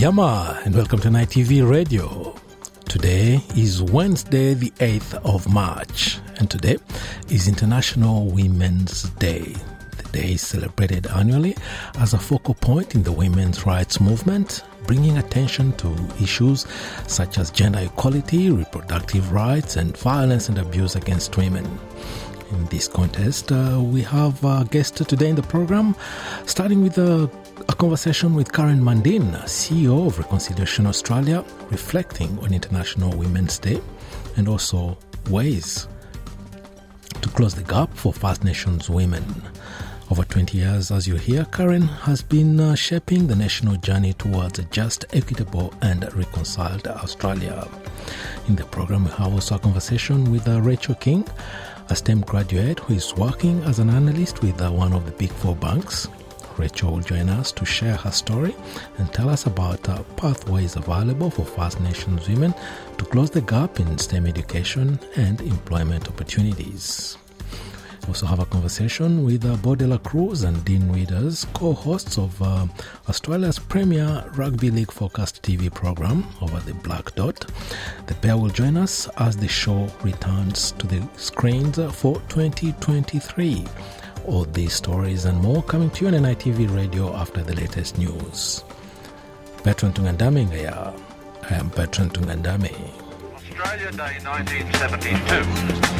Yama, and welcome to NITV Radio. Today is Wednesday, the 8th of March, and today is International Women's Day. The day is celebrated annually as a focal point in the women's rights movement, bringing attention to issues such as gender equality, reproductive rights, and violence and abuse against women. In this contest, uh, we have a guest today in the program, starting with a, a conversation with Karen Mundine, CEO of Reconciliation Australia, reflecting on International Women's Day and also ways to close the gap for First Nations women. Over 20 years, as you hear, Karen has been uh, shaping the national journey towards a just, equitable, and reconciled Australia. In the program, we have also a conversation with uh, Rachel King, a STEM graduate who is working as an analyst with uh, one of the big four banks. Rachel will join us to share her story and tell us about uh, pathways available for First Nations women to close the gap in STEM education and employment opportunities. We also, have a conversation with uh, Bo la Cruz and Dean Widders, co hosts of uh, Australia's premier rugby league focused TV program over the Black Dot. The pair will join us as the show returns to the screens for 2023. All these stories and more coming to you on NITV Radio after the latest news. Bertrand Tungandame Ngaya. I am Bertrand Tungandame. Australia Day 1972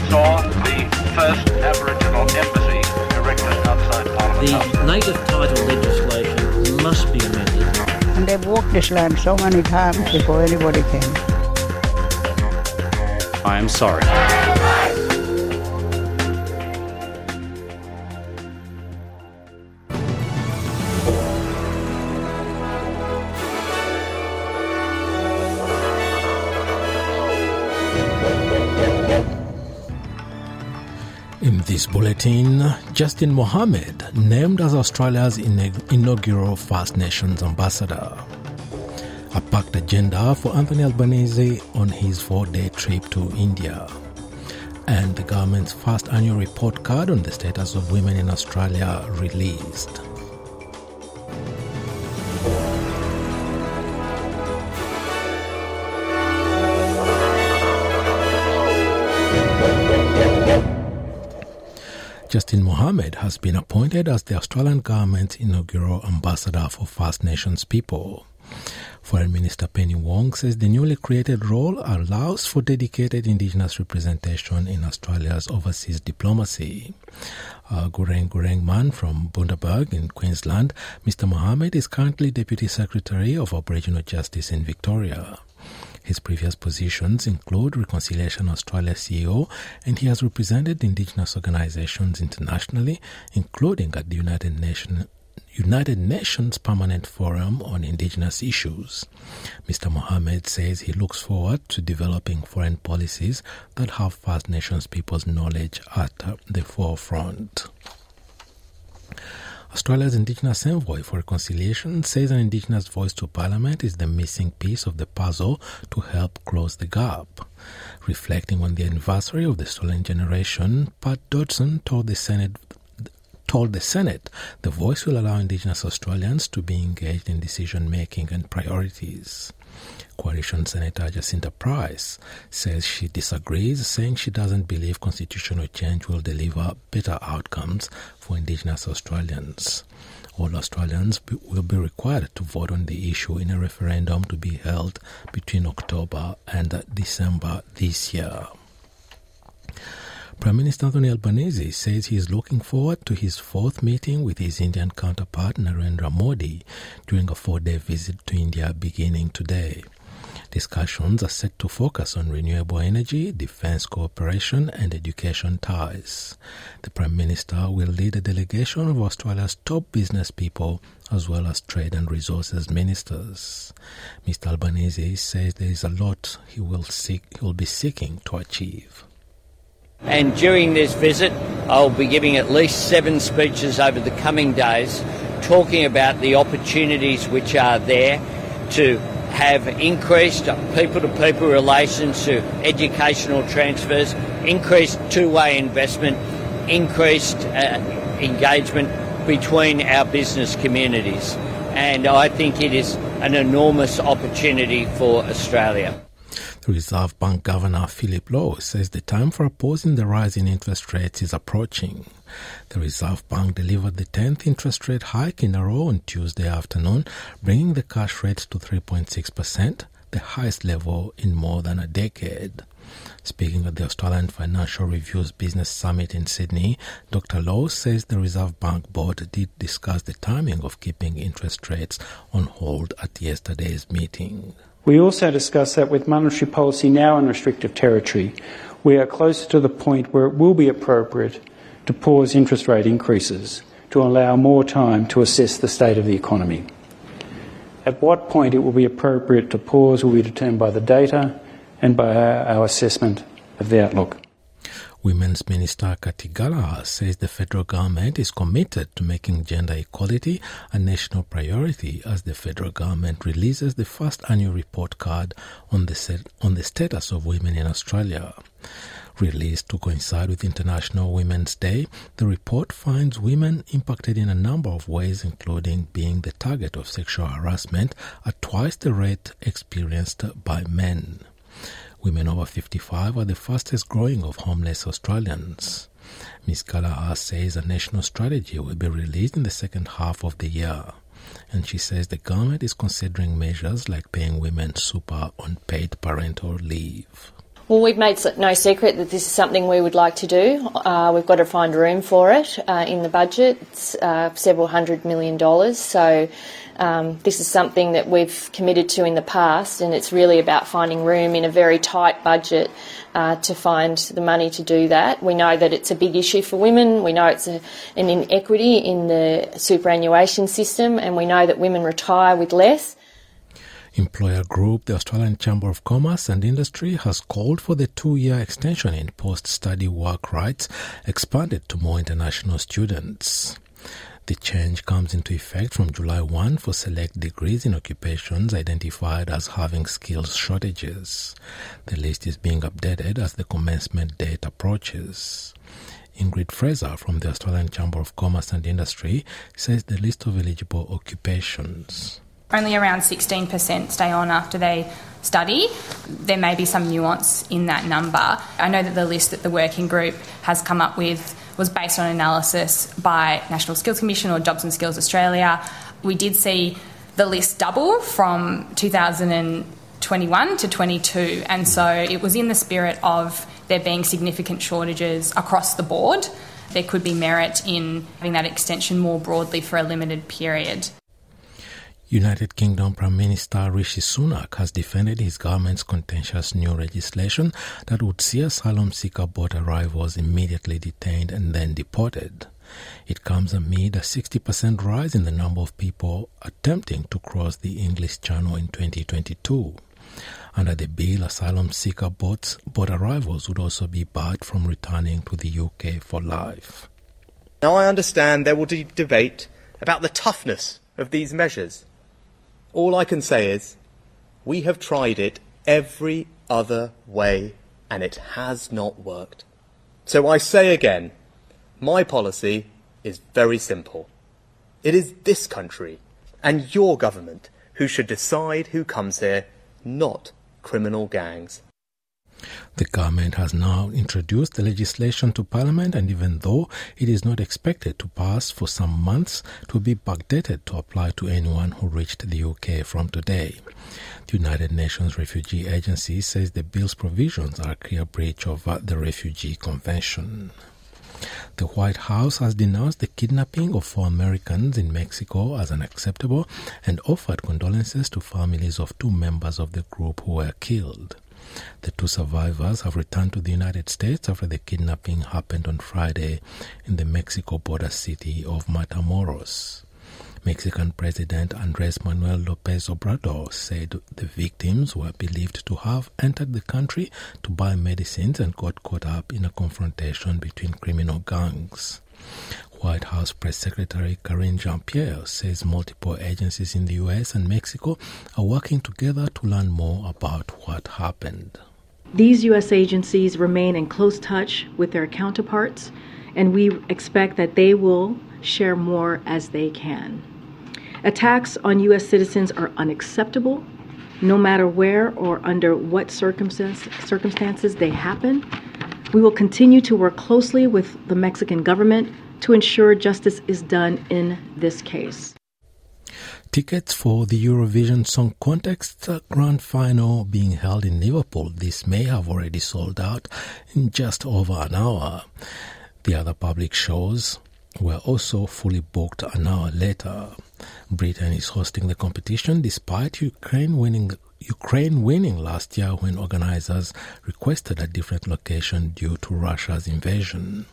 saw the first Aboriginal embassy erected outside Parliament House. The native title legislation must be amended. And they've walked this land so many times before anybody came. I am sorry. This bulletin, Justin Mohamed named as Australia's inaugural First Nations ambassador. A packed agenda for Anthony Albanese on his four day trip to India. And the government's first annual report card on the status of women in Australia released. Justin Mohamed has been appointed as the Australian government's inaugural ambassador for First Nations people. Foreign Minister Penny Wong says the newly created role allows for dedicated Indigenous representation in Australia's overseas diplomacy. Uh, Gureng Man from Bundaberg in Queensland, Mr. Mohamed is currently Deputy Secretary of Aboriginal Justice in Victoria. His previous positions include Reconciliation Australia CEO, and he has represented Indigenous organizations internationally, including at the United Nations. United Nations Permanent Forum on Indigenous Issues. Mr. Mohamed says he looks forward to developing foreign policies that have First Nations people's knowledge at the forefront. Australia's Indigenous Envoy for Reconciliation says an Indigenous voice to Parliament is the missing piece of the puzzle to help close the gap. Reflecting on the anniversary of the Stolen Generation, Pat Dodson told the Senate told the Senate the voice will allow Indigenous Australians to be engaged in decision making and priorities. Coalition Senator Jacinta Price says she disagrees, saying she doesn't believe constitutional change will deliver better outcomes for Indigenous Australians. All Australians will be required to vote on the issue in a referendum to be held between October and December this year. Prime Minister Anthony Albanese says he is looking forward to his fourth meeting with his Indian counterpart Narendra Modi during a four day visit to India beginning today. Discussions are set to focus on renewable energy, defense cooperation, and education ties. The Prime Minister will lead a delegation of Australia's top business people as well as trade and resources ministers. Mr. Albanese says there is a lot he will seek he will be seeking to achieve. And during this visit, I'll be giving at least seven speeches over the coming days talking about the opportunities which are there to have increased people to people relations to educational transfers, increased two way investment, increased uh, engagement between our business communities. And I think it is an enormous opportunity for Australia. Reserve Bank Governor Philip Lowe says the time for opposing the rise in interest rates is approaching. The Reserve Bank delivered the 10th interest rate hike in a row on Tuesday afternoon, bringing the cash rate to 3.6%, the highest level in more than a decade. Speaking at the Australian Financial Review's Business Summit in Sydney, Dr. Lowe says the Reserve Bank Board did discuss the timing of keeping interest rates on hold at yesterday's meeting. We also discussed that with monetary policy now in restrictive territory, we are closer to the point where it will be appropriate to pause interest rate increases to allow more time to assess the state of the economy. At what point it will be appropriate to pause will be determined by the data and by our assessment of the outlook. Women's Minister Katy Gallagher says the federal government is committed to making gender equality a national priority as the federal government releases the first annual report card on the, set, on the status of women in Australia. Released to coincide with International Women's Day, the report finds women impacted in a number of ways, including being the target of sexual harassment at twice the rate experienced by men. Women over 55 are the fastest growing of homeless Australians. Ms. Gallagher says a national strategy will be released in the second half of the year. And she says the government is considering measures like paying women super unpaid parental leave. Well, we've made no secret that this is something we would like to do. Uh, we've got to find room for it uh, in the budget, it's, uh, several hundred million dollars. So um, this is something that we've committed to in the past, and it's really about finding room in a very tight budget uh, to find the money to do that. We know that it's a big issue for women. We know it's a, an inequity in the superannuation system, and we know that women retire with less. Employer group, the Australian Chamber of Commerce and Industry, has called for the two year extension in post study work rights expanded to more international students. The change comes into effect from July 1 for select degrees in occupations identified as having skills shortages. The list is being updated as the commencement date approaches. Ingrid Fraser from the Australian Chamber of Commerce and Industry says the list of eligible occupations only around 16% stay on after they study. There may be some nuance in that number. I know that the list that the working group has come up with was based on analysis by National Skills Commission or Jobs and Skills Australia. We did see the list double from 2021 to 22, and so it was in the spirit of there being significant shortages across the board. There could be merit in having that extension more broadly for a limited period. United Kingdom Prime Minister Rishi Sunak has defended his government's contentious new legislation that would see asylum seeker boat arrivals immediately detained and then deported. It comes amid a 60% rise in the number of people attempting to cross the English Channel in 2022. Under the bill, asylum seeker boats, boat arrivals would also be barred from returning to the UK for life. Now, I understand there will be debate about the toughness of these measures. All I can say is we have tried it every other way and it has not worked. So I say again, my policy is very simple. It is this country and your government who should decide who comes here, not criminal gangs. The government has now introduced the legislation to Parliament, and even though it is not expected to pass for some months, it will be backdated to apply to anyone who reached the UK from today. The United Nations Refugee Agency says the bill's provisions are a clear breach of the Refugee Convention. The White House has denounced the kidnapping of four Americans in Mexico as unacceptable and offered condolences to families of two members of the group who were killed. The two survivors have returned to the United States after the kidnapping happened on Friday in the Mexico border city of Matamoros. Mexican President Andres Manuel Lopez Obrador said the victims were believed to have entered the country to buy medicines and got caught up in a confrontation between criminal gangs. White House Press Secretary Karine Jean Pierre says multiple agencies in the US and Mexico are working together to learn more about what happened. These U.S. agencies remain in close touch with their counterparts, and we expect that they will share more as they can. Attacks on U.S. citizens are unacceptable, no matter where or under what circumstance, circumstances they happen. We will continue to work closely with the Mexican government to ensure justice is done in this case. Tickets for the Eurovision Song Contest Grand Final being held in Liverpool this May have already sold out in just over an hour. The other public shows were also fully booked an hour later. Britain is hosting the competition despite Ukraine winning Ukraine winning last year when organizers requested a different location due to Russia's invasion.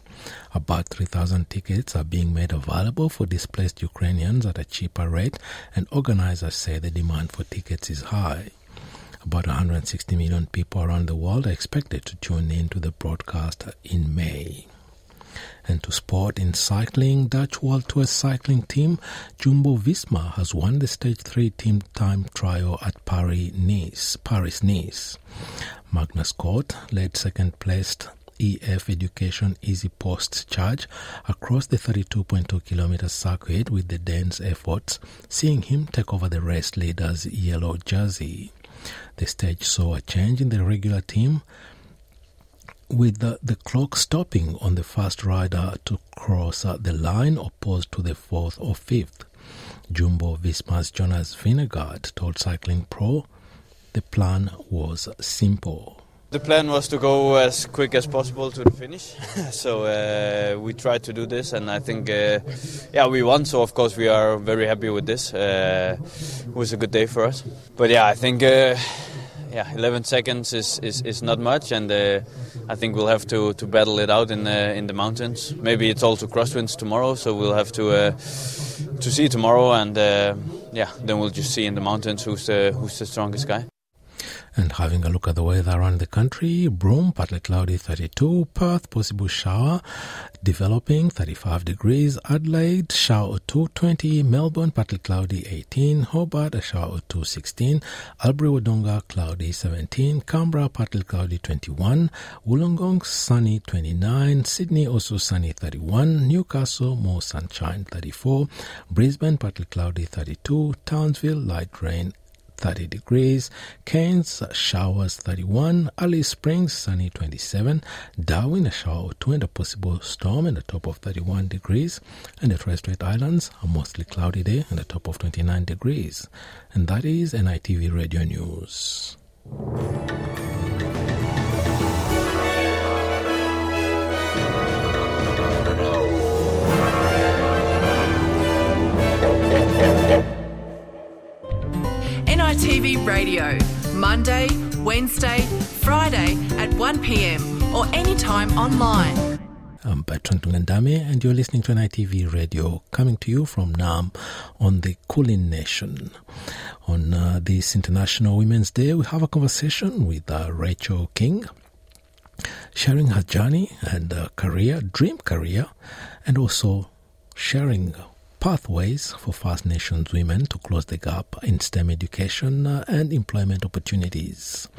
About 3,000 tickets are being made available for displaced Ukrainians at a cheaper rate, and organizers say the demand for tickets is high. About 160 million people around the world are expected to tune in to the broadcast in May. And to sport in cycling, Dutch World Tour cycling team Jumbo Visma has won the Stage 3 team time trial at Paris Nice. Paris Nice. Magnus Cort led second placed EF Education EasyPost charge across the 32.2 kilometer circuit with the Danes' efforts, seeing him take over the race leader's yellow jersey. The stage saw a change in the regular team with the, the clock stopping on the first rider to cross the line opposed to the fourth or fifth. Jumbo Visma's Jonas Vingegaard told Cycling Pro the plan was simple. The plan was to go as quick as possible to the finish, so uh, we tried to do this, and I think, uh, yeah, we won. So of course we are very happy with this. Uh, it was a good day for us, but yeah, I think, uh, yeah, 11 seconds is, is, is not much, and uh, I think we'll have to, to battle it out in the, in the mountains. Maybe it's also crosswinds tomorrow, so we'll have to uh, to see tomorrow, and yeah, then we'll just see in the mountains who's the, who's the strongest guy. And having a look at the weather around the country, Broome, partly cloudy 32, Perth, possible shower, developing 35 degrees, Adelaide, shower or 2, 20, Melbourne, partly cloudy 18, Hobart, a shower or 2, 16, Albury Wodonga, cloudy 17, Canberra, partly cloudy 21, Wollongong, sunny 29, Sydney, also sunny 31, Newcastle, more sunshine 34, Brisbane, partly cloudy 32, Townsville, light rain 30 degrees, Cairns showers 31, Alice Springs sunny 27, Darwin a shower or 2 and a possible storm and a top of 31 degrees, and the Torres Strait Islands a mostly cloudy day and a top of 29 degrees. And that is NITV Radio News. NITV Radio, Monday, Wednesday, Friday at 1pm or anytime online. I'm Bertrand Ngandame and you're listening to NITV Radio coming to you from Naarm on the Kulin Nation. On uh, this International Women's Day, we have a conversation with uh, Rachel King, sharing her journey and uh, career, dream career, and also sharing pathways for First Nations women to close the gap in STEM education and employment opportunities.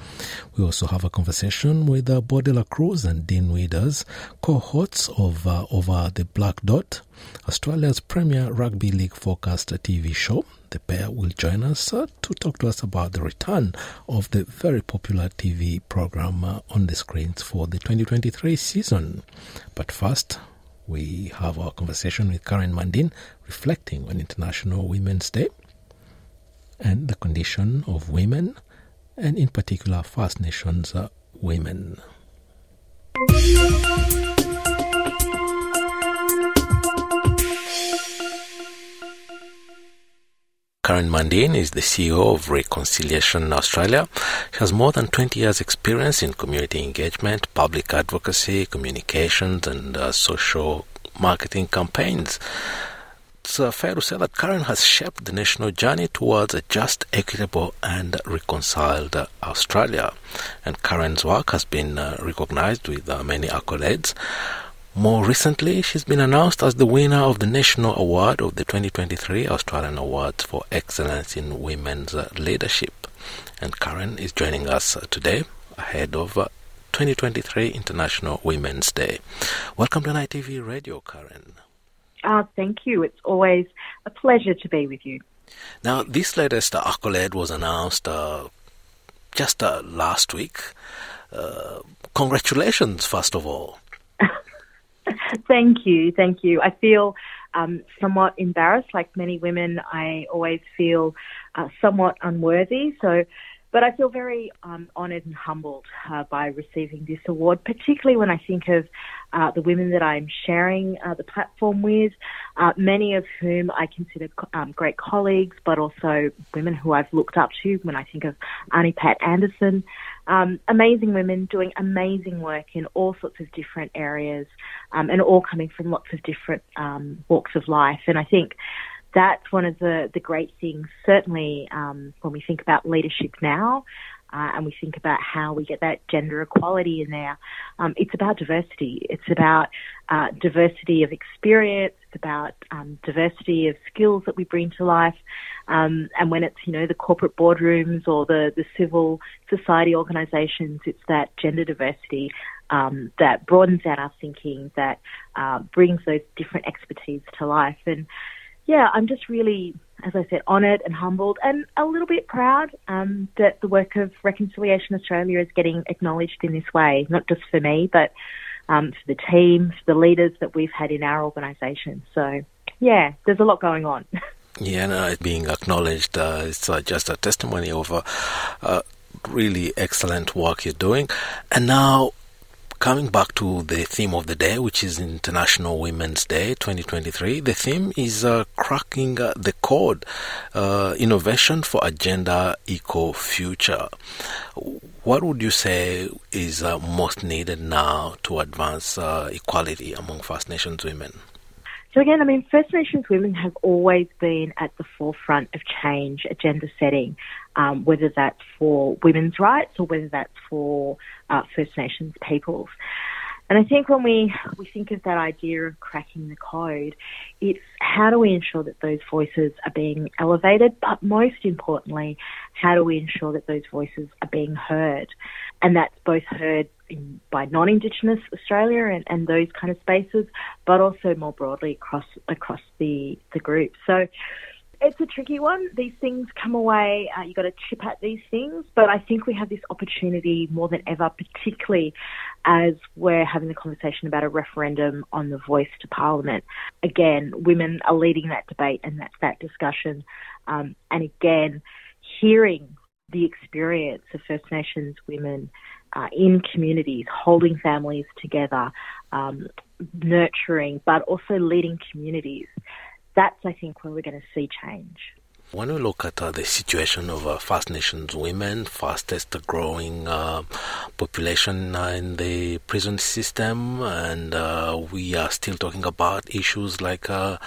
We also have a conversation with uh, Bo de la Cruz and Dean Widders, cohorts of uh, Over the Black Dot, Australia's premier rugby league focused TV show. The pair will join us uh, to talk to us about the return of the very popular TV program uh, on the screens for the 2023 season. But first, we have our conversation with Karen Mundine reflecting on International Women's Day and the condition of women, and in particular First Nations women. Karen Mundine is the CEO of Reconciliation Australia. She has more than 20 years' experience in community engagement, public advocacy, communications, and uh, social marketing campaigns. It's uh, fair to say that Karen has shaped the national journey towards a just, equitable, and reconciled Australia. And Karen's work has been uh, recognized with uh, many accolades. More recently, she's been announced as the winner of the National Award of the 2023 Australian Awards for Excellence in Women's Leadership. And Karen is joining us today ahead of 2023 International Women's Day. Welcome to NITV Radio, Karen. Uh, thank you. It's always a pleasure to be with you. Now, this latest accolade was announced uh, just uh, last week. Uh, congratulations, first of all. thank you, thank you. I feel um, somewhat embarrassed, like many women. I always feel uh, somewhat unworthy. So, but I feel very um, honoured and humbled uh, by receiving this award, particularly when I think of uh, the women that I'm sharing uh, the platform with, uh, many of whom I consider um, great colleagues, but also women who I've looked up to when I think of Aunty Pat Anderson. Um, amazing women doing amazing work in all sorts of different areas um, and all coming from lots of different um, walks of life. And I think that's one of the, the great things, certainly um, when we think about leadership now. Uh, and we think about how we get that gender equality in there. Um, it's about diversity. It's about uh, diversity of experience. It's about um, diversity of skills that we bring to life. Um, and when it's you know the corporate boardrooms or the the civil society organisations, it's that gender diversity um, that broadens out our thinking, that uh, brings those different expertise to life. And yeah, I'm just really, as I said, honoured and humbled and a little bit proud um, that the work of Reconciliation Australia is getting acknowledged in this way, not just for me, but um, for the team, for the leaders that we've had in our organisation. So, yeah, there's a lot going on. Yeah, no, being acknowledged uh, is uh, just a testimony of uh, uh, really excellent work you're doing. And now, coming back to the theme of the day, which is International Women's Day 2023, the theme is uh, cracking the code, uh, innovation for a gender eco future. What would you say is uh, most needed now to advance uh, equality among First Nations women? So again, I mean, First Nations women have always been at the forefront of change, agenda setting, um, whether that's for women's rights or whether that's for uh, First Nations peoples. And I think when we, we think of that idea of cracking the code, it's how do we ensure that those voices are being elevated, but most importantly, how do we ensure that those voices are being heard? And that's both heard in, by non-Indigenous Australia and, and those kind of spaces, but also more broadly across across the the group. So it's a tricky one. These things come away. Uh, you've got to chip at these things, but I think we have this opportunity more than ever, particularly as we're having the conversation about a referendum on the voice to Parliament. Again, women are leading that debate and that that discussion, um, and again, hearing the experience of First Nations women uh, in communities, holding families together, um, nurturing, but also leading communities. That's, I think, where we're going to see change. When we look at uh, the situation of uh, First Nations women, fastest growing uh, population uh, in the prison system, and uh, we are still talking about issues like uh,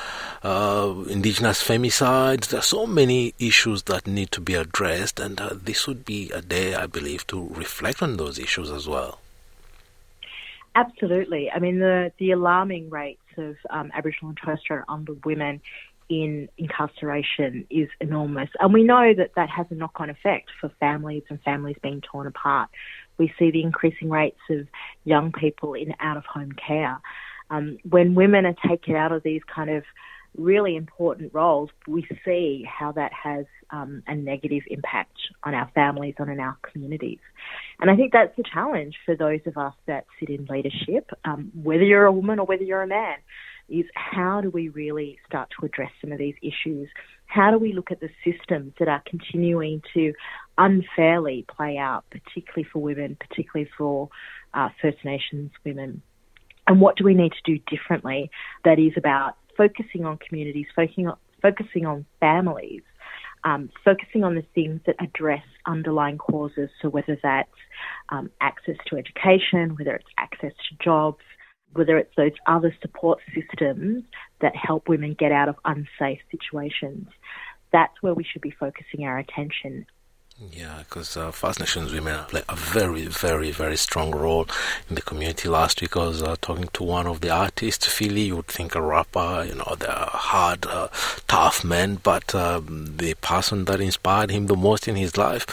indigenous femicides. There are so many issues that need to be addressed, and this would be a day, I believe, to reflect on those issues as well. Absolutely. I mean, the, the alarming rates of um, Aboriginal and Torres Strait Islander women in incarceration is enormous. And we know that that has a knock on effect for families and families being torn apart. We see the increasing rates of young people in out of home care. Um, when women are taken out of these kind of really important roles, we see how that has um, a negative impact on our families and on our communities. And I think that's the challenge for those of us that sit in leadership, um, whether you're a woman or whether you're a man is how do we really start to address some of these issues? How do we look at the systems that are continuing to unfairly play out, particularly for women, particularly for uh, First Nations women? And what do we need to do differently that is about focusing on communities, focusing on, focusing on families, um, focusing on the things that address underlying causes. So whether that's um, access to education, whether it's access to jobs, whether it's those other support systems that help women get out of unsafe situations. That's where we should be focusing our attention yeah, because uh, First Nations women play a very, very, very strong role in the community. Last week, I was uh, talking to one of the artists, Philly. You would think a rapper, you know, they're hard, uh, tough man, but um, the person that inspired him the most in his life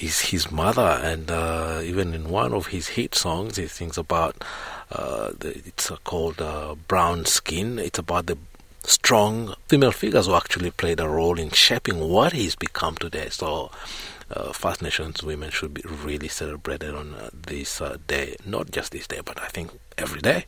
is his mother. And uh, even in one of his hit songs, he thinks about uh, the, it's uh, called Brown Skin. It's about the strong female figures who actually played a role in shaping what he's become today. So uh, First Nations women should be really celebrated on uh, this uh, day, not just this day, but I think every day.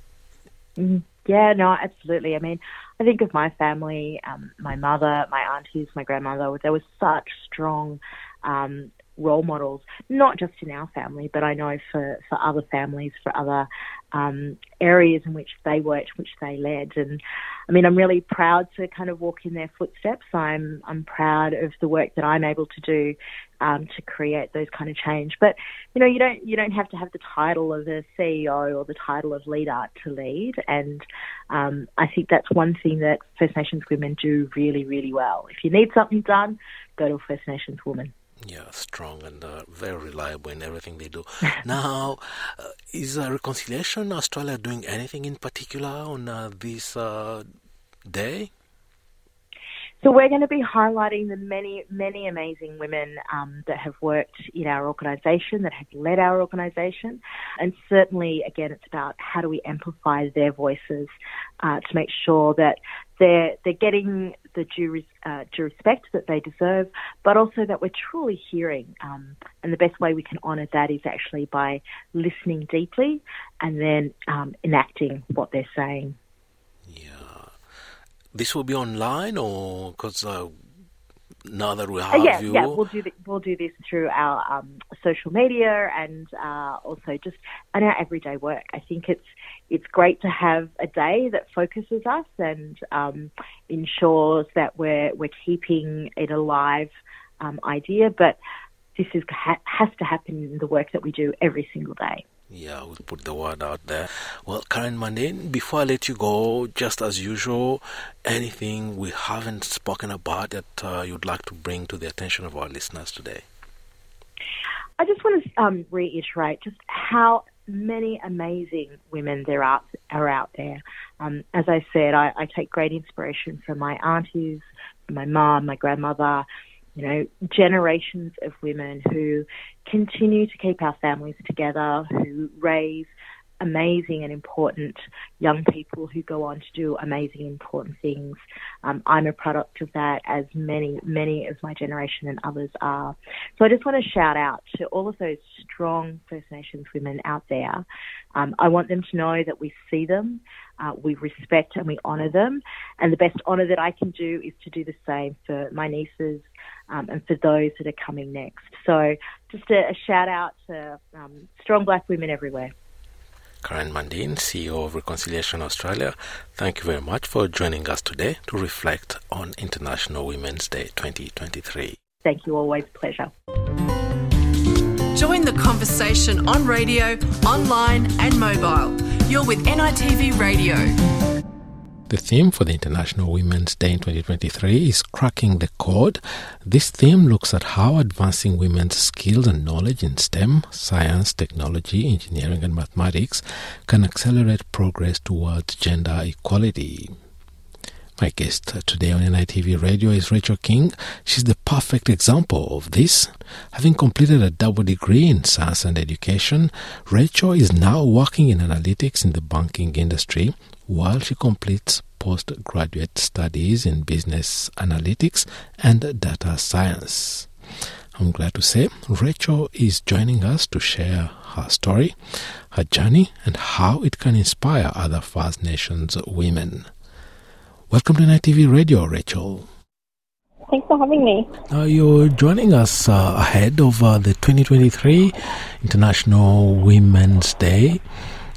Mm, yeah, no, absolutely. I mean, I think of my family, um, my mother, my aunties, my grandmother. There was such strong um, role models, not just in our family, but I know for, for other families, for other um, areas in which they worked, which they led. And I mean, I'm really proud to kind of walk in their footsteps. I'm I'm proud of the work that I'm able to do um, to create those kind of change. But you know, you don't you don't have to have the title of a CEO or the title of leader to lead. And um, I think that's one thing that First Nations women do really really well. If you need something done, go to a First Nations woman. Yeah, strong and uh, very reliable in everything they do. now, uh, is uh, Reconciliation Australia doing anything in particular on uh, this uh, day? So we're going to be highlighting the many, many amazing women um, that have worked in our organisation, that have led our organisation, and certainly, again, it's about how do we amplify their voices uh, to make sure that they're they're getting the due, uh, due respect that they deserve, but also that we're truly hearing. Um, and the best way we can honour that is actually by listening deeply and then um, enacting what they're saying this will be online or because uh, now that we have uh, yeah, you, yeah, we'll do the, we'll do this through our um, social media and uh, also just in our everyday work. I think it's it's great to have a day that focuses us and um, ensures that we're we're keeping it alive um, idea, but this is ha- has to happen in the work that we do every single day. Yeah, we'll put the word out there. Well, Karen Mundine, before I let you go, just as usual, anything we haven't spoken about that uh, you'd like to bring to the attention of our listeners today? I just want to um, reiterate just how many amazing women there are, are out there. Um, as I said, I, I take great inspiration from my aunties, my mom, my grandmother, you know, generations of women who continue to keep our families together, who raise amazing and important young people who go on to do amazing, important things. Um, I'm a product of that, as many, many of my generation and others are. So I just want to shout out to all of those strong First Nations women out there. Um, I want them to know that we see them, uh, we respect and we honour them, and the best honour that I can do is to do the same for my nieces um, and for those that are coming next. So just a, a shout out to um, strong black women everywhere. Karen Mundine, CEO of Reconciliation Australia, thank you very much for joining us today to reflect on International Women's Day 2023. Thank you, always a pleasure. Join the conversation on radio, online, and mobile. You're with NITV Radio. The theme for the International Women's Day in 2023 is Cracking the Code. This theme looks at how advancing women's skills and knowledge in STEM, science, technology, engineering, and mathematics can accelerate progress towards gender equality. My guest today on NITV Radio is Rachel King. She's the perfect example of this. Having completed a double degree in science and education, Rachel is now working in analytics in the banking industry while she completes postgraduate studies in business analytics and data science. I'm glad to say Rachel is joining us to share her story, her journey, and how it can inspire other First Nations women. Welcome to NITV Radio, Rachel. Thanks for having me. Uh, you're joining us uh, ahead of uh, the 2023 International Women's Day.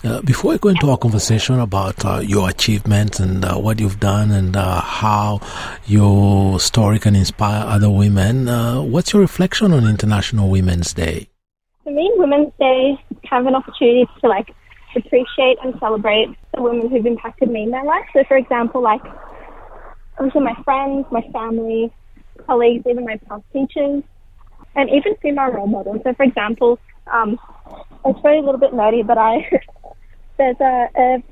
Uh, before we go into our conversation about uh, your achievements and uh, what you've done and uh, how your story can inspire other women, uh, what's your reflection on International Women's Day? For me, Women's Day is kind of an opportunity to like appreciate and celebrate the women who've impacted me in my life. So, for example, like also my friends, my family, colleagues, even my past teachers, and even female role models. So, for example, um, it's very a little bit nerdy, but I there's a, a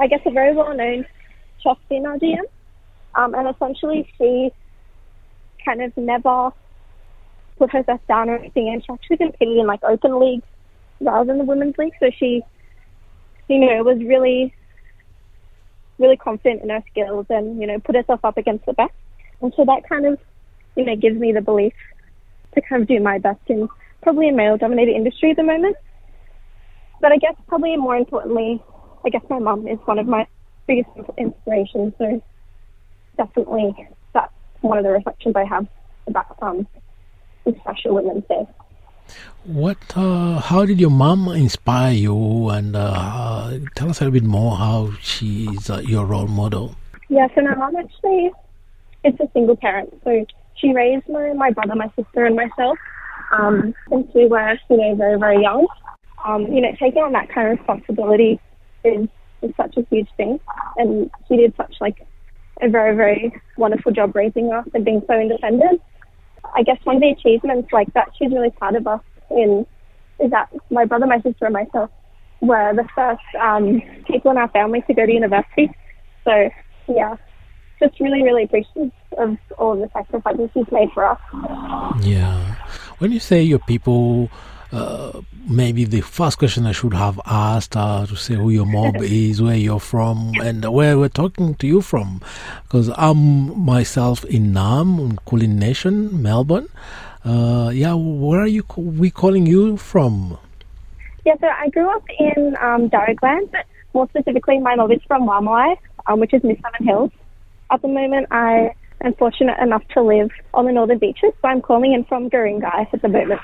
I guess a very well known chess female GM, um, and essentially she kind of never put herself down or anything, and she actually competed in like open leagues rather than the women's league. So she, you know, was really, really confident in her skills and you know put herself up against the best. And so that kind of, you know, gives me the belief to kind of do my best in probably a male-dominated industry at the moment. But I guess probably more importantly, I guess my mum is one of my biggest inspirations. So definitely that's one of the reflections I have about um, special Women's Day. What? Uh, how did your mom inspire you? And uh, tell us a little bit more how she's uh, your role model. Yeah, so my mom actually is a single parent. So she raised my, my brother, my sister, and myself um, since we were, you know, very, very young. Um, you know, taking on that kind of responsibility is, is such a huge thing. And she did such, like, a very, very wonderful job raising us and being so independent. I guess one of the achievements like that she's really proud of us in is that my brother, my sister, and myself were the first um, people in our family to go to university. So yeah, just really, really appreciative of all the sacrifices she's made for us. Yeah. When you say your people, uh, maybe the first question I should have asked uh, to say who your mob is, where you're from, and where we're talking to you from. Because I'm myself in Naarm, Kulin Nation, Melbourne. Uh, yeah, where are you? We calling you from? Yeah, so I grew up in um, Darugland, but more specifically, my mob is from Warmalai, um, which is Miss Hills. At the moment, I am fortunate enough to live on the northern beaches, so I'm calling in from Guringai at the moment.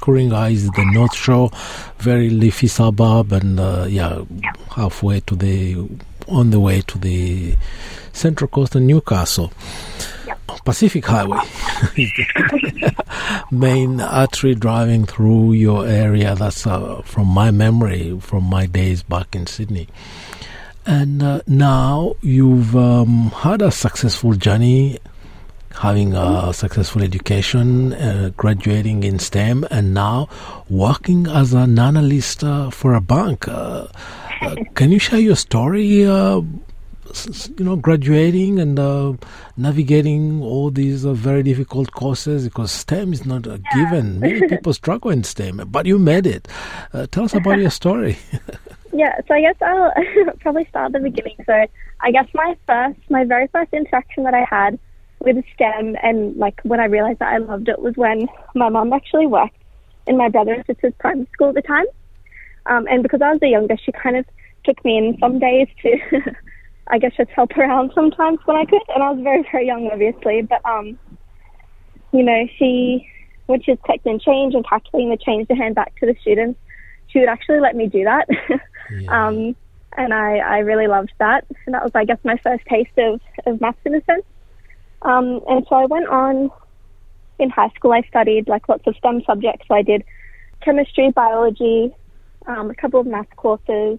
Guringai is the North Shore, very leafy suburb, and uh, yeah, halfway to the on the way to the Central Coast and Newcastle. Pacific Highway is the main artery driving through your area. That's uh, from my memory, from my days back in Sydney. And uh, now you've um, had a successful journey, having a successful education, uh, graduating in STEM, and now working as an analyst uh, for a bank. Uh, uh, can you share your story? Uh, you know, graduating and navigating all these very difficult courses because STEM is not a given. Many people struggle in STEM, but you made it. tell us about your story. Yeah, so I guess I'll probably start at the beginning. So I guess my first, my very first interaction that I had with STEM and like when I realized that I loved it was when my mum actually worked in my brother and sister's primary school at the time. Um, and because I was the youngest, she kind of took me in some days to, I guess, just help around sometimes when I could. And I was very, very young, obviously. But, um, you know, she, when she was collecting change and calculating the change to hand back to the students, she would actually let me do that. Yeah. um, and I, I really loved that. And that was, I guess, my first taste of, of maths in a sense. Um, and so I went on in high school. I studied like lots of STEM subjects. So I did chemistry, biology, um, a couple of math courses.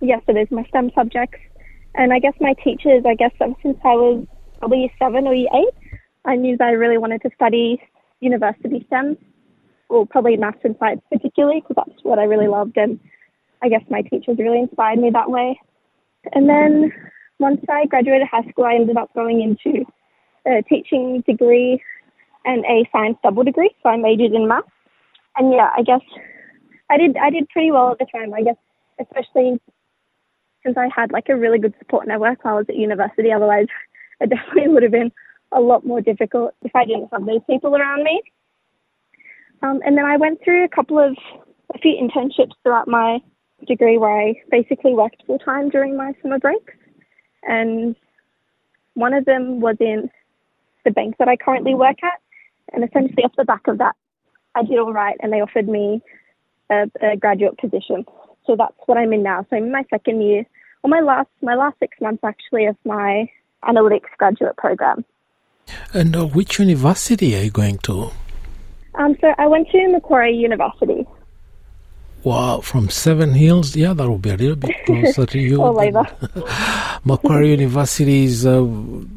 Yes, so there's my STEM subjects. And I guess my teachers, I guess ever since I was probably seven or eight, I knew that I really wanted to study university STEM, or probably maths and science particularly, because that's what I really loved. And I guess my teachers really inspired me that way. And then once I graduated high school, I ended up going into a teaching degree and a science double degree. So I majored in math. And yeah, I guess I did I did pretty well at the time. I guess especially since I had like a really good support network while I was at university. Otherwise, it definitely would have been a lot more difficult if I didn't have those people around me. Um, and then I went through a couple of a few internships throughout my degree where I basically worked full time during my summer breaks. And one of them was in the bank that I currently work at. And essentially, off the back of that, I did all right and they offered me a, a graduate position. So that's what I'm in now. So I'm in my second year, or my last my last six months actually of my analytics graduate program. And uh, which university are you going to? Um, so I went to Macquarie University. Wow, from Seven Hills, yeah, that will be a little bit closer to you. All over. Macquarie University is uh,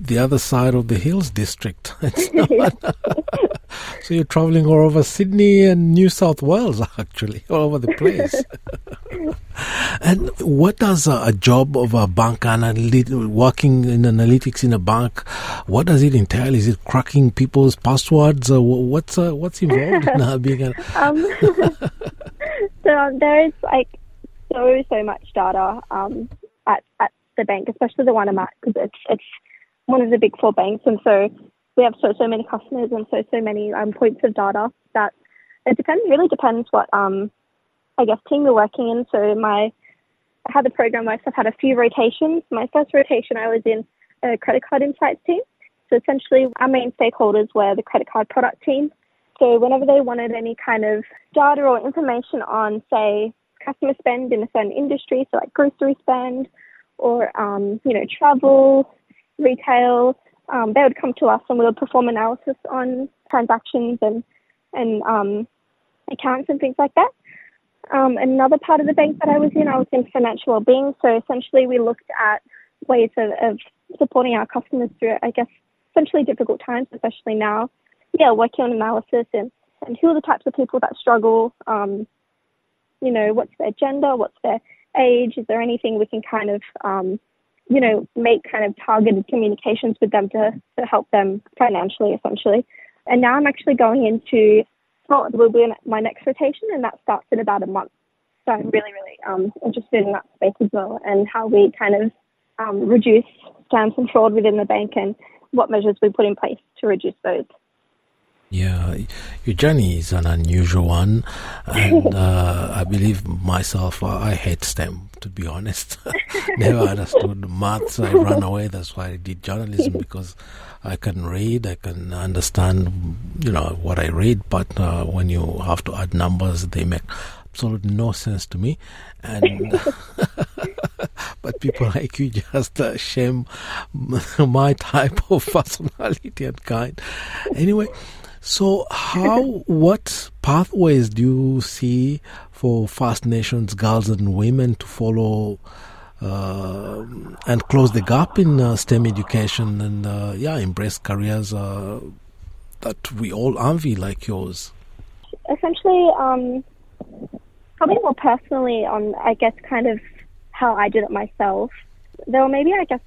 the other side of the Hills District. so you're traveling all over Sydney and New South Wales, actually, all over the place. and what does a, a, job of a bank analyst, working in analytics in a bank, what does it entail? Is it cracking people's passwords? Uh, what's uh, what's involved in uh, being a... um, so um, there is like so so much data um, at at the bank, especially the one I'm at, because it's it's one of the big four banks, and so we have so so many customers and so so many um, points of data that it depends really depends what um I guess team you're working in. So my had the program works, I've had a few rotations. My first rotation I was in a credit card insights team. So essentially our main stakeholders were the credit card product team. So whenever they wanted any kind of data or information on, say, customer spend in a certain industry, so like grocery spend or, um, you know, travel, retail, um, they would come to us and we would perform analysis on transactions and, and um, accounts and things like that. Um, another part of the bank that I was in, I was in financial well-being. So essentially, we looked at ways of, of supporting our customers through, I guess, essentially difficult times, especially now yeah, working on analysis and, and who are the types of people that struggle. Um, you know, what's their gender, what's their age? Is there anything we can kind of, um, you know, make kind of targeted communications with them to, to help them financially, essentially. And now I'm actually going into, well, will be my next rotation, and that starts in about a month. So I'm really, really um, interested in that space as well, and how we kind of um, reduce scams and fraud within the bank, and what measures we put in place to reduce those. Yeah, your journey is an unusual one, and uh, I believe myself, I hate STEM, to be honest. Never understood maths. I ran away. That's why I did journalism because I can read, I can understand, you know, what I read. But uh, when you have to add numbers, they make absolutely no sense to me. And but people like you just uh, shame my type of personality and kind. Anyway. So, how, what pathways do you see for First Nations girls and women to follow uh, and close the gap in uh, STEM education and, uh, yeah, embrace careers uh, that we all envy like yours? Essentially, um, probably more personally on, I guess, kind of how I did it myself. There were maybe, I guess,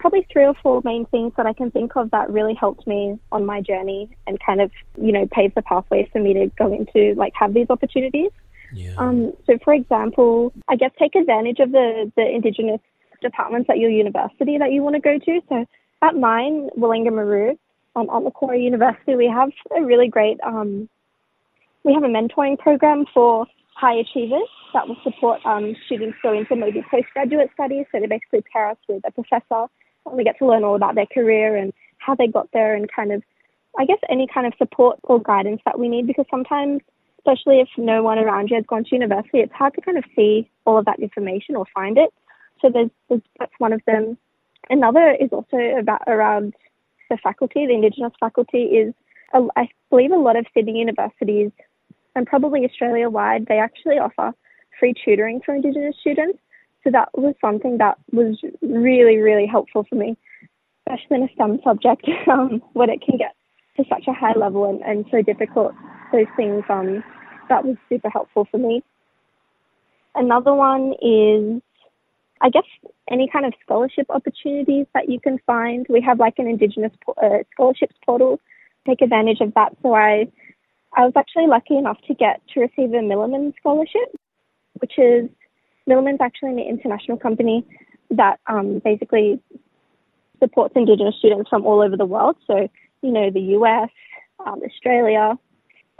probably three or four main things that I can think of that really helped me on my journey and kind of, you know, paved the pathway for me to go into like have these opportunities. Yeah. Um, so, for example, I guess take advantage of the, the Indigenous departments at your university that you want to go to. So, at mine, Walanga um, at Macquarie University, we have a really great, um, we have a mentoring program for high achievers that will support um, students go into maybe postgraduate studies. So they basically pair us with a professor and we get to learn all about their career and how they got there and kind of, I guess, any kind of support or guidance that we need because sometimes, especially if no one around you has gone to university, it's hard to kind of see all of that information or find it. So there's, there's that's one of them. Another is also about around the faculty, the Indigenous faculty is, I believe a lot of Sydney universities and probably Australia wide, they actually offer free tutoring for Indigenous students. So that was something that was really, really helpful for me, especially in a STEM subject um, when it can get to such a high level and, and so difficult. Those things, um, that was super helpful for me. Another one is, I guess, any kind of scholarship opportunities that you can find. We have like an Indigenous uh, scholarships portal. Take advantage of that. So I, I was actually lucky enough to get to receive a Milliman scholarship, which is Milliman's actually an international company that um, basically supports Indigenous students from all over the world. So, you know, the US, um, Australia,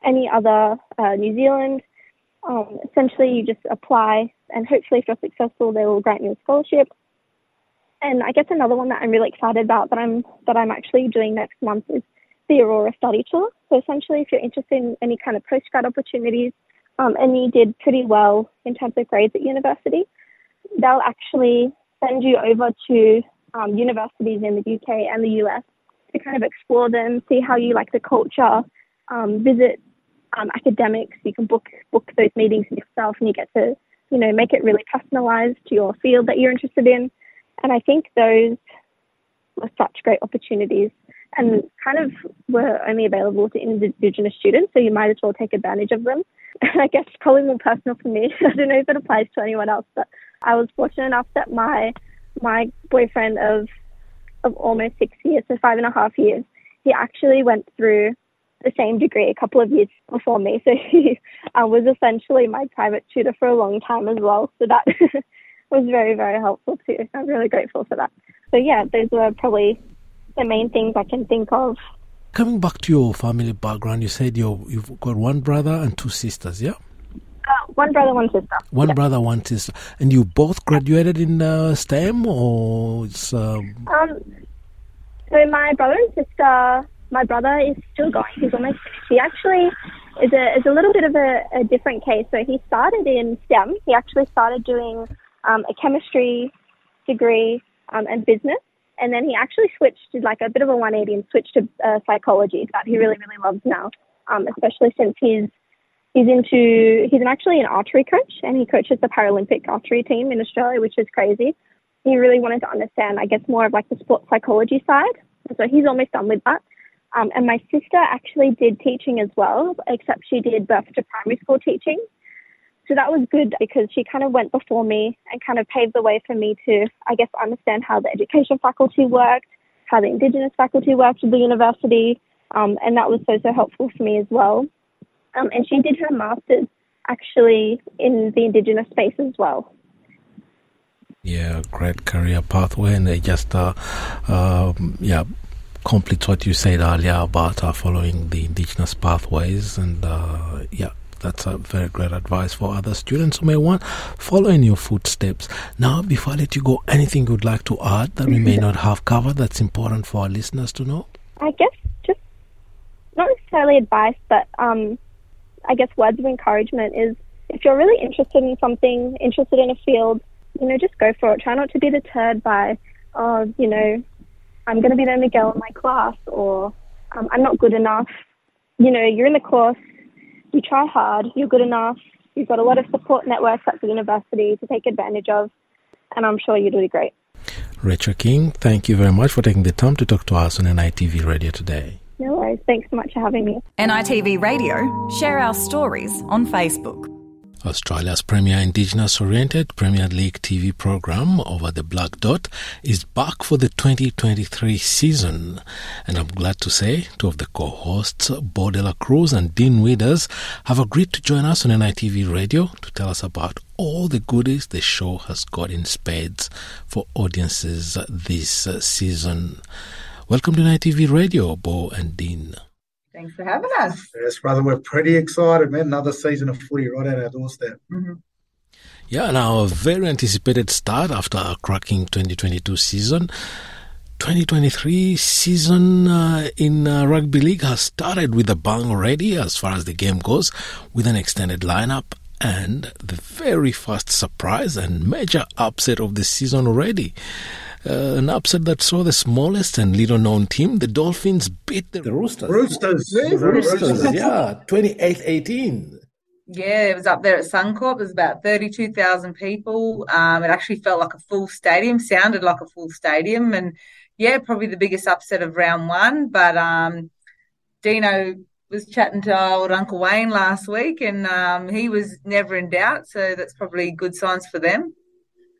any other, uh, New Zealand. Um, essentially, you just apply, and hopefully, if you're successful, they will grant you a scholarship. And I guess another one that I'm really excited about that I'm that I'm actually doing next month is the Aurora Study Tour. So essentially, if you're interested in any kind of postgrad opportunities, um, and you did pretty well in terms of grades at university, they'll actually send you over to um, universities in the UK and the US to kind of explore them, see how you like the culture, um, visit um, academics. You can book book those meetings yourself, and you get to you know make it really personalised to your field that you're interested in. And I think those were such great opportunities and kind of were only available to Indigenous students, so you might as well take advantage of them. I guess probably more personal for me. I don't know if it applies to anyone else, but I was fortunate enough that my my boyfriend of of almost six years, so five and a half years, he actually went through the same degree a couple of years before me. So he uh, was essentially my private tutor for a long time as well. So that was very, very helpful too. I'm really grateful for that. So yeah, those were probably the main things I can think of. Coming back to your family background, you said you you've got one brother and two sisters, yeah? Uh, one brother, one sister. One yeah. brother, one sister. And you both graduated in uh, STEM or it's. Um... um, so my brother and sister, my brother is still going. He's almost finished. He actually is a, is a little bit of a, a different case. So he started in STEM. He actually started doing um, a chemistry degree um, and business. And then he actually switched to like a bit of a 180 and switched to uh, psychology that he really, really loves now, um, especially since he's he's into he's actually an archery coach and he coaches the Paralympic archery team in Australia, which is crazy. He really wanted to understand, I guess, more of like the sports psychology side. And so he's almost done with that. Um, and my sister actually did teaching as well, except she did birth to primary school teaching. So that was good because she kind of went before me and kind of paved the way for me to, I guess, understand how the education faculty worked, how the Indigenous faculty worked at the university, um, and that was so, so helpful for me as well. Um, and she did her master's actually in the Indigenous space as well. Yeah, great career pathway, and they just, uh, uh, yeah, complete what you said earlier about uh, following the Indigenous pathways, and uh, yeah, that's a very great advice for other students who may want follow in your footsteps. Now, before I let you go, anything you would like to add that we may not have covered that's important for our listeners to know? I guess just not necessarily advice, but um, I guess words of encouragement is if you're really interested in something, interested in a field, you know, just go for it. Try not to be deterred by, oh, you know, I'm going to be the only girl in my class or um, I'm not good enough. You know, you're in the course, you try hard, you're good enough, you've got a lot of support networks at the university to take advantage of, and I'm sure you'll do great. Rachel King, thank you very much for taking the time to talk to us on NITV Radio today. No worries. Thanks so much for having me. NITV Radio, share our stories on Facebook. Australia's premier Indigenous oriented Premier League TV program, Over the Black Dot, is back for the 2023 season. And I'm glad to say two of the co hosts, Bo De La Cruz and Dean Widders, have agreed to join us on NITV Radio to tell us about all the goodies the show has got in spades for audiences this season. Welcome to NITV Radio, Bo and Dean. Thanks for having us. Yes, brother, we're pretty excited, man. Another season of footy right at our doorstep. Mm-hmm. Yeah, now a very anticipated start after a cracking 2022 season. 2023 season uh, in uh, rugby league has started with a bang already as far as the game goes with an extended lineup and the very first surprise and major upset of the season already uh, an upset that saw the smallest and little known team, the Dolphins, beat the, the Roosters. Roosters. Roosters, Roosters. yeah. 28 18. Yeah, it was up there at Suncorp. was about 32,000 people. Um, it actually felt like a full stadium, sounded like a full stadium. And yeah, probably the biggest upset of round one. But um, Dino was chatting to old Uncle Wayne last week and um, he was never in doubt. So that's probably good signs for them.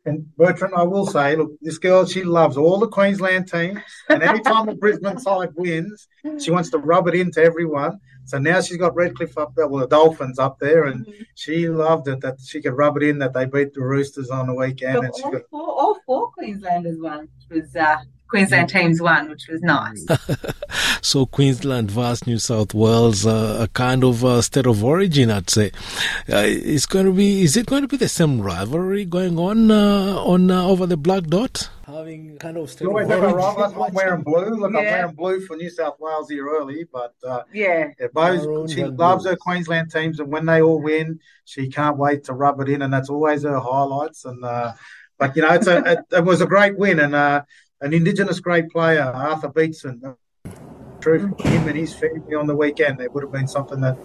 And Bertrand, I will say, look, this girl, she loves all the Queensland teams. And anytime the Brisbane side wins, she wants to rub it into everyone. So now she's got Redcliffe up there, well, the Dolphins up there, and mm-hmm. she loved it that she could rub it in that they beat the Roosters on the weekend. And all, got... four, all four Queenslanders won, which was uh, Queensland teams won, which was nice. so Queensland vs New South Wales, uh, a kind of uh, state of origin, I'd say. Uh, it's going to be. Is it going to be the same rivalry going on uh, on uh, over the black dot? having kind of state always of have a origin. right. That's why I'm wearing blue. Look, I'm wearing blue for New South Wales here early, but uh, Yeah. yeah, Bo's, Maroons she loves her. Queensland teams, and when they all win, she can't wait to rub it in, and that's always her highlights. And uh, but you know, it's a it, it was a great win, and uh, an Indigenous great player, Arthur Beetson. True for him and his family on the weekend. It would have been something that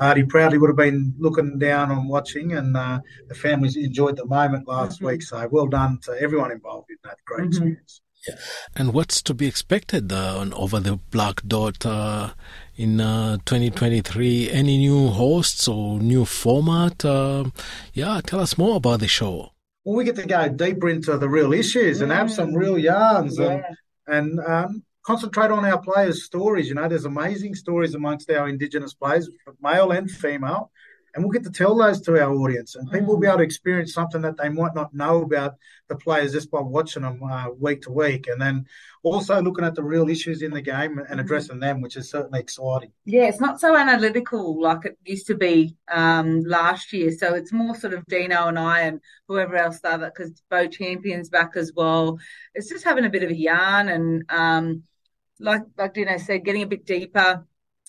Artie proudly would have been looking down on watching, and uh, the families enjoyed the moment last week. So well done to everyone involved in that great experience. Yeah. And what's to be expected uh, over the black dot uh, in uh, 2023? Any new hosts or new format? Uh, yeah, tell us more about the show. Well, we get to go deeper into the real issues and have some real yarns and and um, concentrate on our players' stories. You know, there's amazing stories amongst our Indigenous players, male and female, and we'll get to tell those to our audience, and people will be able to experience something that they might not know about the players just by watching them uh, week to week, and then also looking at the real issues in the game and addressing them, which is certainly exciting. Yeah, it's not so analytical like it used to be um, last year. So it's more sort of Dino and I and whoever else the other, because Bo Champion's back as well. It's just having a bit of a yarn and, um, like like Dino said, getting a bit deeper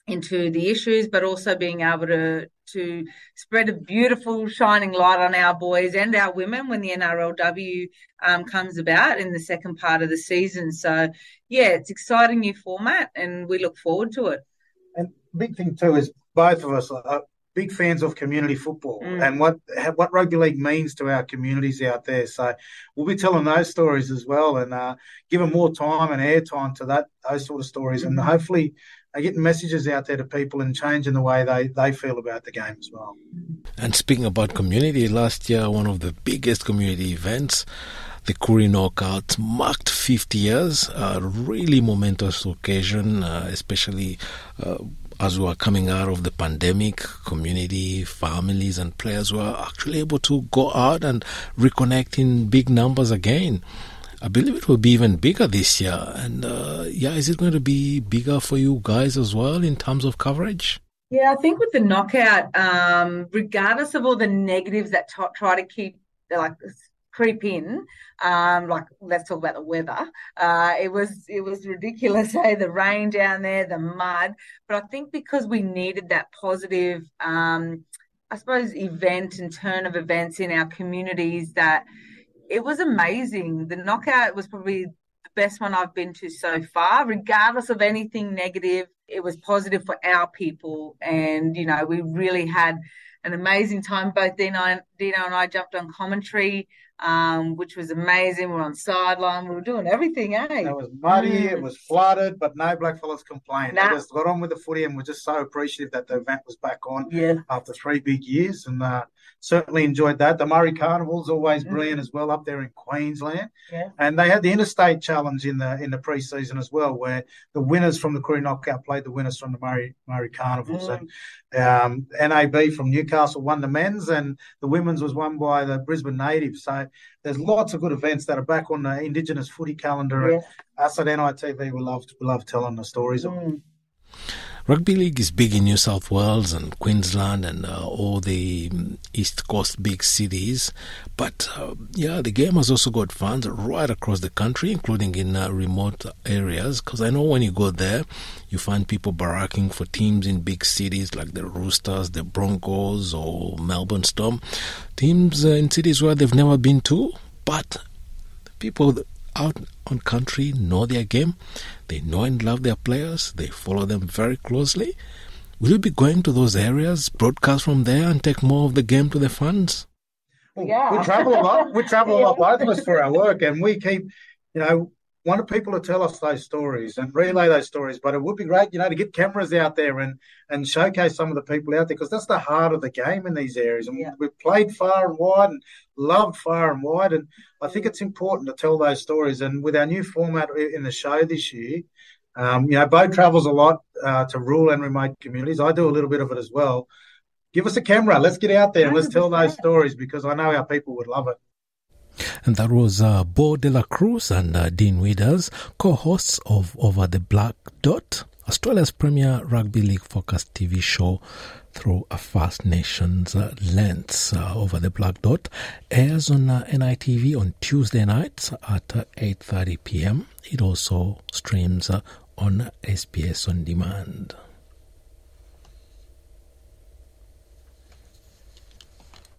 into the issues, but also being able to to spread a beautiful shining light on our boys and our women when the NRLW um, comes about in the second part of the season. So yeah, it's exciting new format, and we look forward to it. And big thing too is both of us are big fans of community football Mm. and what what rugby league means to our communities out there. So we'll be telling those stories as well and uh, giving more time and airtime to that those sort of stories, and hopefully uh, getting messages out there to people and changing the way they, they feel about the game as well. And speaking about community, last year one of the biggest community events, the Koori Knockout, marked 50 years. A really momentous occasion, uh, especially uh, as we are coming out of the pandemic. Community, families, and players were actually able to go out and reconnect in big numbers again. I believe it will be even bigger this year. And uh, yeah, is it going to be bigger for you guys as well in terms of coverage? Yeah, I think with the knockout, um, regardless of all the negatives that t- try to keep like creep in, um, like let's talk about the weather. Uh, it was it was ridiculous, eh? The rain down there, the mud. But I think because we needed that positive, um, I suppose, event and turn of events in our communities, that it was amazing. The knockout was probably the best one I've been to so far, regardless of anything negative. It was positive for our people, and you know, we really had an amazing time. Both Dino and, Dino and I jumped on commentary, um, which was amazing. We were on sideline. We were doing everything, eh? It was muddy, Mm. it was flooded, but no blackfellas complained. Nah. Just got on with the footy and we're just so appreciative that the event was back on Yeah. after three big years and uh, certainly enjoyed that. The Murri Carnival's always Mm. brilliant as well up there in Queensland. Yeah. And they had the interstate challenge in the in the pre-season as well, where the winners from the Koori Knockout played the winners from the Murri Murri Carnivals. Mm. And um, NAB from Newcastle won the men's, and the women's was won by the Brisbane Natives. So there's lots of good events that are back on the Indigenous footy calendar. And us at NITV, we love we love telling the stories of Mm. Rugby league is big in New South Wales and Queensland and uh, all the mm, East Coast big cities. But uh, yeah, the game has also got fans right across the country, including in uh, remote areas. Because I know when you go there, you find people barracking for teams in big cities like the Roosters, the Broncos, or Melbourne Storm. Teams uh, in cities where they've never been to. But people out on country know their game. They know and love their players. They follow them very closely. Will you be going to those areas, broadcast from there, and take more of the game to the fans? Oh, yeah. We travel a lot. We travel a lot, both of us, for our work, and we keep, you know, want people to tell us those stories and relay those stories. But it would be great, you know, to get cameras out there and and showcase some of the people out there because that's the heart of the game in these areas. And we've played far and wide and loved far and wide, and I think it's important to tell those stories. And with our new format in the show this year. Um, you know, Bo travels a lot uh, to rural and remote communities. I do a little bit of it as well. Give us a camera. Let's get out there and let's tell those stories because I know our people would love it. And that was uh, Bo De La Cruz and uh, Dean Widders, co hosts of Over the Black Dot Australia's premier rugby league focused TV show through a First Nations uh, lens uh, over the black dot airs on uh, NITV on Tuesday nights at 8:30 p.m. It also streams uh, on SBS on demand.